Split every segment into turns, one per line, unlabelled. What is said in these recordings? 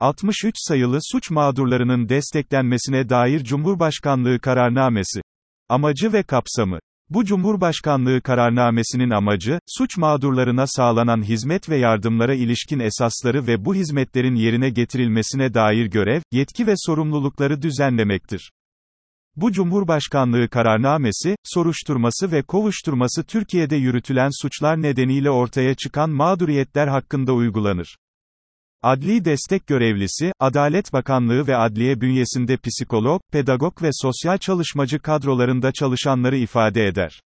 63 sayılı suç mağdurlarının desteklenmesine dair Cumhurbaşkanlığı kararnamesi. Amacı ve kapsamı. Bu Cumhurbaşkanlığı kararnamesinin amacı, suç mağdurlarına sağlanan hizmet ve yardımlara ilişkin esasları ve bu hizmetlerin yerine getirilmesine dair görev, yetki ve sorumlulukları düzenlemektir. Bu Cumhurbaşkanlığı kararnamesi, soruşturması ve kovuşturması Türkiye'de yürütülen suçlar nedeniyle ortaya çıkan mağduriyetler hakkında uygulanır. Adli destek görevlisi, Adalet Bakanlığı ve adliye bünyesinde psikolog, pedagog ve sosyal çalışmacı kadrolarında çalışanları ifade eder.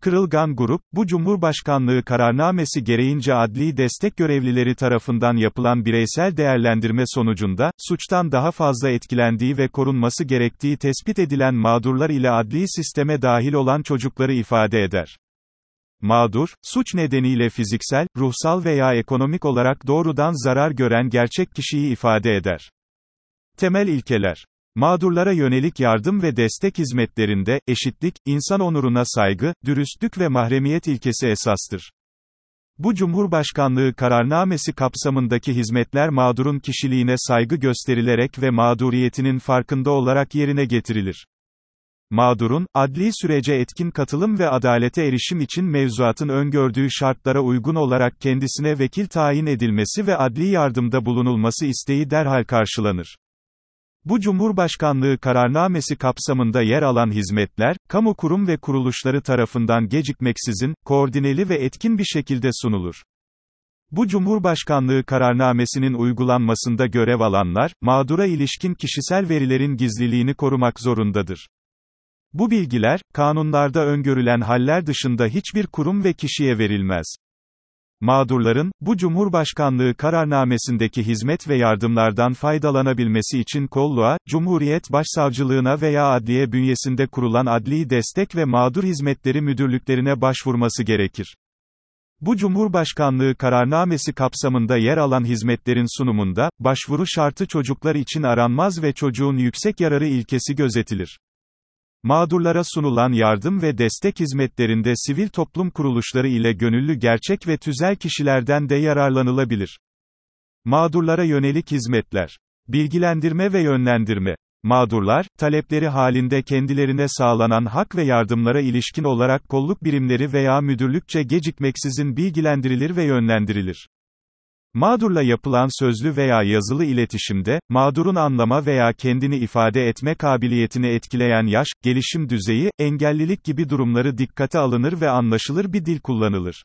Kırılgan Grup, bu Cumhurbaşkanlığı kararnamesi gereğince adli destek görevlileri tarafından yapılan bireysel değerlendirme sonucunda, suçtan daha fazla etkilendiği ve korunması gerektiği tespit edilen mağdurlar ile adli sisteme dahil olan çocukları ifade eder. Mağdur, suç nedeniyle fiziksel, ruhsal veya ekonomik olarak doğrudan zarar gören gerçek kişiyi ifade eder. Temel ilkeler Mağdurlara yönelik yardım ve destek hizmetlerinde, eşitlik, insan onuruna saygı, dürüstlük ve mahremiyet ilkesi esastır. Bu Cumhurbaşkanlığı kararnamesi kapsamındaki hizmetler mağdurun kişiliğine saygı gösterilerek ve mağduriyetinin farkında olarak yerine getirilir. Mağdurun, adli sürece etkin katılım ve adalete erişim için mevzuatın öngördüğü şartlara uygun olarak kendisine vekil tayin edilmesi ve adli yardımda bulunulması isteği derhal karşılanır. Bu Cumhurbaşkanlığı kararnamesi kapsamında yer alan hizmetler, kamu kurum ve kuruluşları tarafından gecikmeksizin, koordineli ve etkin bir şekilde sunulur. Bu Cumhurbaşkanlığı kararnamesinin uygulanmasında görev alanlar, mağdura ilişkin kişisel verilerin gizliliğini korumak zorundadır. Bu bilgiler, kanunlarda öngörülen haller dışında hiçbir kurum ve kişiye verilmez. Mağdurların, bu Cumhurbaşkanlığı kararnamesindeki hizmet ve yardımlardan faydalanabilmesi için kolluğa, Cumhuriyet Başsavcılığına veya adliye bünyesinde kurulan adli destek ve mağdur hizmetleri müdürlüklerine başvurması gerekir. Bu Cumhurbaşkanlığı kararnamesi kapsamında yer alan hizmetlerin sunumunda, başvuru şartı çocuklar için aranmaz ve çocuğun yüksek yararı ilkesi gözetilir. Mağdurlara sunulan yardım ve destek hizmetlerinde sivil toplum kuruluşları ile gönüllü gerçek ve tüzel kişilerden de yararlanılabilir. Mağdurlara yönelik hizmetler. Bilgilendirme ve yönlendirme. Mağdurlar, talepleri halinde kendilerine sağlanan hak ve yardımlara ilişkin olarak kolluk birimleri veya müdürlükçe gecikmeksizin bilgilendirilir ve yönlendirilir. Mağdurla yapılan sözlü veya yazılı iletişimde, mağdurun anlama veya kendini ifade etme kabiliyetini etkileyen yaş, gelişim düzeyi, engellilik gibi durumları dikkate alınır ve anlaşılır bir dil kullanılır.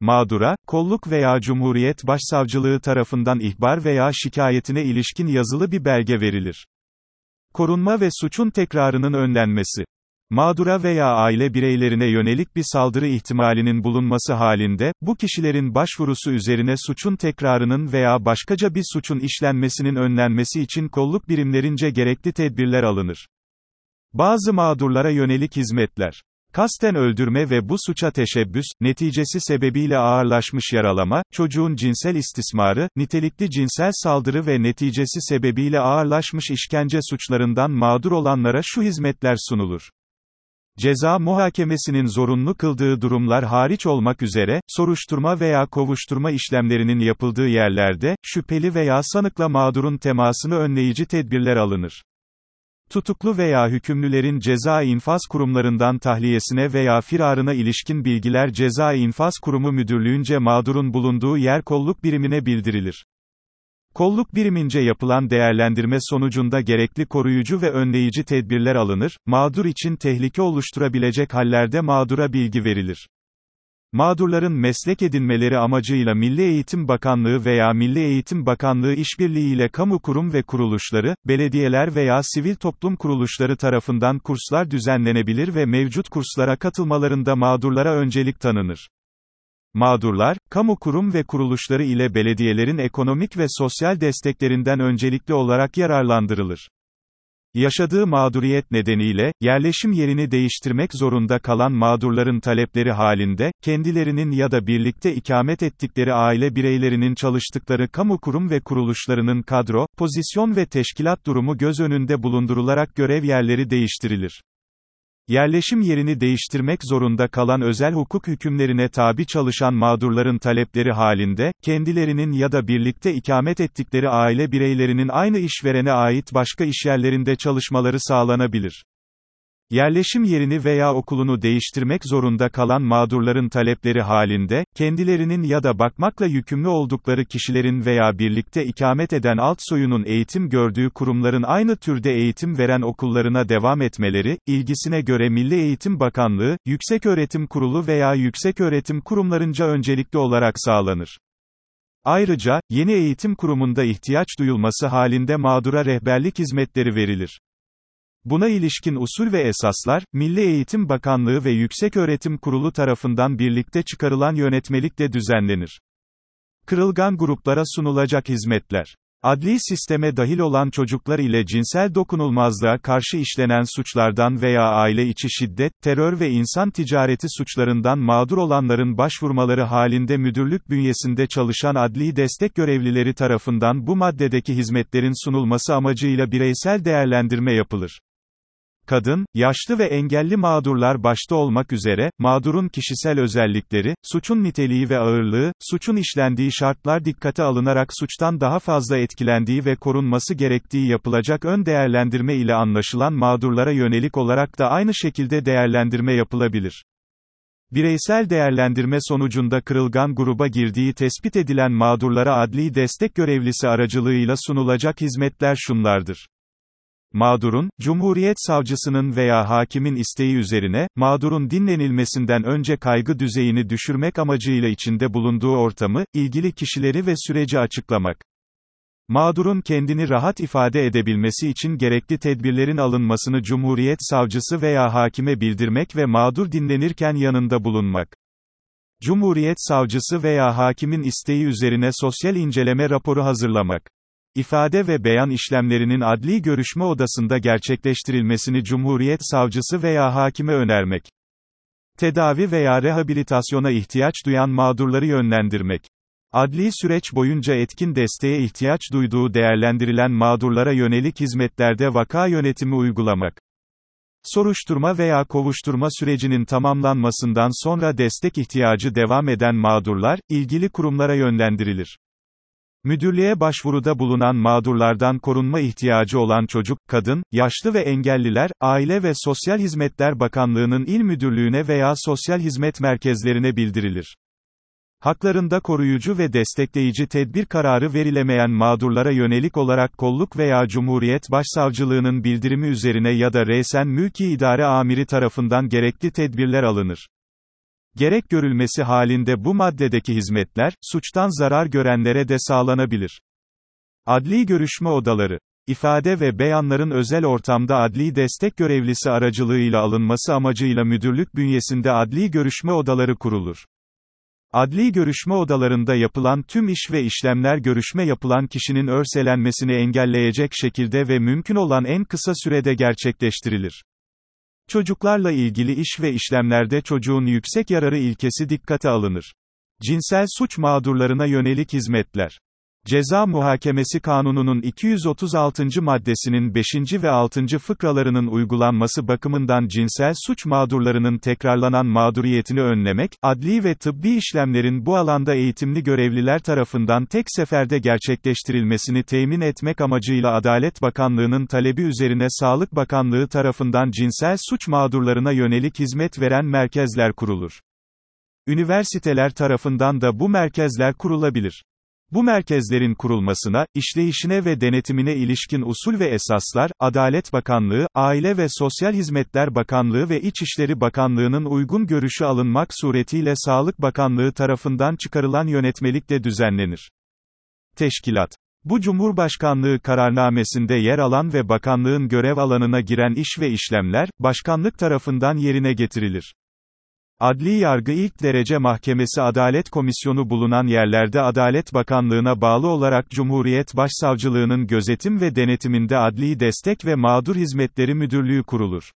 Mağdura, kolluk veya Cumhuriyet Başsavcılığı tarafından ihbar veya şikayetine ilişkin yazılı bir belge verilir. Korunma ve suçun tekrarının önlenmesi Mağdura veya aile bireylerine yönelik bir saldırı ihtimalinin bulunması halinde, bu kişilerin başvurusu üzerine suçun tekrarının veya başkaca bir suçun işlenmesinin önlenmesi için kolluk birimlerince gerekli tedbirler alınır. Bazı mağdurlara yönelik hizmetler. Kasten öldürme ve bu suça teşebbüs, neticesi sebebiyle ağırlaşmış yaralama, çocuğun cinsel istismarı, nitelikli cinsel saldırı ve neticesi sebebiyle ağırlaşmış işkence suçlarından mağdur olanlara şu hizmetler sunulur. Ceza muhakemesinin zorunlu kıldığı durumlar hariç olmak üzere, soruşturma veya kovuşturma işlemlerinin yapıldığı yerlerde, şüpheli veya sanıkla mağdurun temasını önleyici tedbirler alınır. Tutuklu veya hükümlülerin ceza infaz kurumlarından tahliyesine veya firarına ilişkin bilgiler ceza infaz kurumu müdürlüğünce mağdurun bulunduğu yer kolluk birimine bildirilir. Kolluk birimince yapılan değerlendirme sonucunda gerekli koruyucu ve önleyici tedbirler alınır, mağdur için tehlike oluşturabilecek hallerde mağdura bilgi verilir. Mağdurların meslek edinmeleri amacıyla Milli Eğitim Bakanlığı veya Milli Eğitim Bakanlığı işbirliğiyle kamu kurum ve kuruluşları, belediyeler veya sivil toplum kuruluşları tarafından kurslar düzenlenebilir ve mevcut kurslara katılmalarında mağdurlara öncelik tanınır. Mağdurlar, kamu kurum ve kuruluşları ile belediyelerin ekonomik ve sosyal desteklerinden öncelikli olarak yararlandırılır. Yaşadığı mağduriyet nedeniyle, yerleşim yerini değiştirmek zorunda kalan mağdurların talepleri halinde, kendilerinin ya da birlikte ikamet ettikleri aile bireylerinin çalıştıkları kamu kurum ve kuruluşlarının kadro, pozisyon ve teşkilat durumu göz önünde bulundurularak görev yerleri değiştirilir. Yerleşim yerini değiştirmek zorunda kalan özel hukuk hükümlerine tabi çalışan mağdurların talepleri halinde, kendilerinin ya da birlikte ikamet ettikleri aile bireylerinin aynı işverene ait başka işyerlerinde çalışmaları sağlanabilir. Yerleşim yerini veya okulunu değiştirmek zorunda kalan mağdurların talepleri halinde, kendilerinin ya da bakmakla yükümlü oldukları kişilerin veya birlikte ikamet eden alt soyunun eğitim gördüğü kurumların aynı türde eğitim veren okullarına devam etmeleri, ilgisine göre Milli Eğitim Bakanlığı, Yükseköğretim Kurulu veya Yükseköğretim Kurumlarınca öncelikli olarak sağlanır. Ayrıca, yeni eğitim kurumunda ihtiyaç duyulması halinde mağdura rehberlik hizmetleri verilir. Buna ilişkin usul ve esaslar, Milli Eğitim Bakanlığı ve Yükseköğretim Kurulu tarafından birlikte çıkarılan yönetmelikle düzenlenir. Kırılgan gruplara sunulacak hizmetler Adli sisteme dahil olan çocuklar ile cinsel dokunulmazlığa karşı işlenen suçlardan veya aile içi şiddet, terör ve insan ticareti suçlarından mağdur olanların başvurmaları halinde müdürlük bünyesinde çalışan adli destek görevlileri tarafından bu maddedeki hizmetlerin sunulması amacıyla bireysel değerlendirme yapılır kadın, yaşlı ve engelli mağdurlar başta olmak üzere, mağdurun kişisel özellikleri, suçun niteliği ve ağırlığı, suçun işlendiği şartlar dikkate alınarak suçtan daha fazla etkilendiği ve korunması gerektiği yapılacak ön değerlendirme ile anlaşılan mağdurlara yönelik olarak da aynı şekilde değerlendirme yapılabilir. Bireysel değerlendirme sonucunda kırılgan gruba girdiği tespit edilen mağdurlara adli destek görevlisi aracılığıyla sunulacak hizmetler şunlardır. Mağdurun, Cumhuriyet Savcısının veya hakimin isteği üzerine, mağdurun dinlenilmesinden önce kaygı düzeyini düşürmek amacıyla içinde bulunduğu ortamı, ilgili kişileri ve süreci açıklamak. Mağdurun kendini rahat ifade edebilmesi için gerekli tedbirlerin alınmasını Cumhuriyet Savcısı veya hakime bildirmek ve mağdur dinlenirken yanında bulunmak. Cumhuriyet Savcısı veya hakimin isteği üzerine sosyal inceleme raporu hazırlamak. İfade ve beyan işlemlerinin adli görüşme odasında gerçekleştirilmesini Cumhuriyet Savcısı veya hakime önermek. Tedavi veya rehabilitasyona ihtiyaç duyan mağdurları yönlendirmek. Adli süreç boyunca etkin desteğe ihtiyaç duyduğu değerlendirilen mağdurlara yönelik hizmetlerde vaka yönetimi uygulamak. Soruşturma veya kovuşturma sürecinin tamamlanmasından sonra destek ihtiyacı devam eden mağdurlar, ilgili kurumlara yönlendirilir. Müdürlüğe başvuruda bulunan mağdurlardan korunma ihtiyacı olan çocuk, kadın, yaşlı ve engelliler, Aile ve Sosyal Hizmetler Bakanlığı'nın il müdürlüğüne veya sosyal hizmet merkezlerine bildirilir. Haklarında koruyucu ve destekleyici tedbir kararı verilemeyen mağdurlara yönelik olarak kolluk veya Cumhuriyet Başsavcılığının bildirimi üzerine ya da resen mülki idare amiri tarafından gerekli tedbirler alınır. Gerek görülmesi halinde bu maddedeki hizmetler, suçtan zarar görenlere de sağlanabilir. Adli görüşme odaları İfade ve beyanların özel ortamda adli destek görevlisi aracılığıyla alınması amacıyla müdürlük bünyesinde adli görüşme odaları kurulur. Adli görüşme odalarında yapılan tüm iş ve işlemler görüşme yapılan kişinin örselenmesini engelleyecek şekilde ve mümkün olan en kısa sürede gerçekleştirilir. Çocuklarla ilgili iş ve işlemlerde çocuğun yüksek yararı ilkesi dikkate alınır. Cinsel suç mağdurlarına yönelik hizmetler Ceza Muhakemesi Kanunu'nun 236. maddesinin 5. ve 6. fıkralarının uygulanması bakımından cinsel suç mağdurlarının tekrarlanan mağduriyetini önlemek, adli ve tıbbi işlemlerin bu alanda eğitimli görevliler tarafından tek seferde gerçekleştirilmesini temin etmek amacıyla Adalet Bakanlığı'nın talebi üzerine Sağlık Bakanlığı tarafından cinsel suç mağdurlarına yönelik hizmet veren merkezler kurulur. Üniversiteler tarafından da bu merkezler kurulabilir. Bu merkezlerin kurulmasına, işleyişine ve denetimine ilişkin usul ve esaslar, Adalet Bakanlığı, Aile ve Sosyal Hizmetler Bakanlığı ve İçişleri Bakanlığı'nın uygun görüşü alınmak suretiyle Sağlık Bakanlığı tarafından çıkarılan yönetmelikle düzenlenir. Teşkilat bu Cumhurbaşkanlığı kararnamesinde yer alan ve bakanlığın görev alanına giren iş ve işlemler, başkanlık tarafından yerine getirilir. Adli Yargı İlk Derece Mahkemesi Adalet Komisyonu bulunan yerlerde Adalet Bakanlığı'na bağlı olarak Cumhuriyet Başsavcılığı'nın gözetim ve denetiminde Adli Destek ve Mağdur Hizmetleri Müdürlüğü kurulur.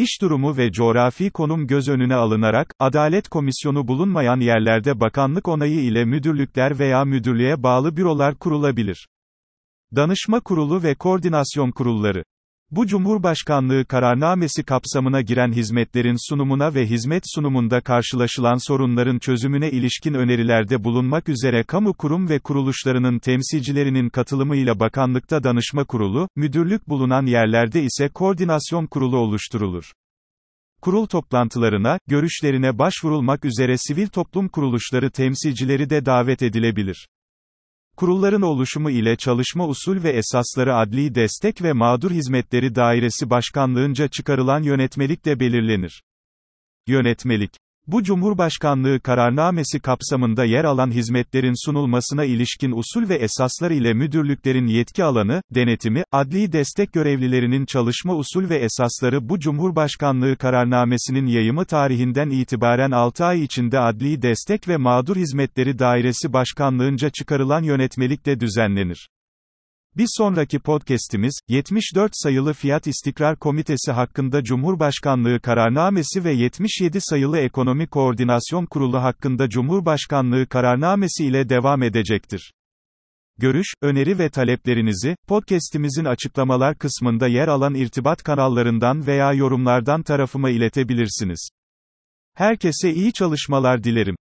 İş durumu ve coğrafi konum göz önüne alınarak, Adalet Komisyonu bulunmayan yerlerde bakanlık onayı ile müdürlükler veya müdürlüğe bağlı bürolar kurulabilir. Danışma Kurulu ve Koordinasyon Kurulları Bu Cumhurbaşkanlığı kararnamesi kapsamına giren hizmetlerin sunumuna ve hizmet sunumunda karşılaşılan sorunların çözümüne ilişkin önerilerde bulunmak üzere kamu kurum ve kuruluşlarının temsilcilerinin katılımıyla bakanlıkta danışma kurulu, müdürlük bulunan yerlerde ise koordinasyon kurulu oluşturulur. Kurul toplantılarına, görüşlerine başvurulmak üzere sivil toplum kuruluşları temsilcileri de davet edilebilir. Kurulların oluşumu ile çalışma usul ve esasları Adli Destek ve Mağdur Hizmetleri Dairesi Başkanlığınca çıkarılan yönetmelikle belirlenir. Yönetmelik bu Cumhurbaşkanlığı kararnamesi kapsamında yer alan hizmetlerin sunulmasına ilişkin usul ve esaslar ile müdürlüklerin yetki alanı, denetimi, adli destek görevlilerinin çalışma usul ve esasları bu Cumhurbaşkanlığı kararnamesinin yayımı tarihinden itibaren 6 ay içinde Adli Destek ve Mağdur Hizmetleri Dairesi Başkanlığınca çıkarılan yönetmelikle düzenlenir. Bir sonraki podcast'imiz, 74 sayılı Fiyat İstikrar Komitesi hakkında Cumhurbaşkanlığı kararnamesi ve 77 sayılı Ekonomi Koordinasyon Kurulu hakkında Cumhurbaşkanlığı kararnamesi ile devam edecektir. Görüş, öneri ve taleplerinizi, podcast'imizin açıklamalar kısmında yer alan irtibat kanallarından veya yorumlardan tarafıma iletebilirsiniz. Herkese iyi çalışmalar dilerim.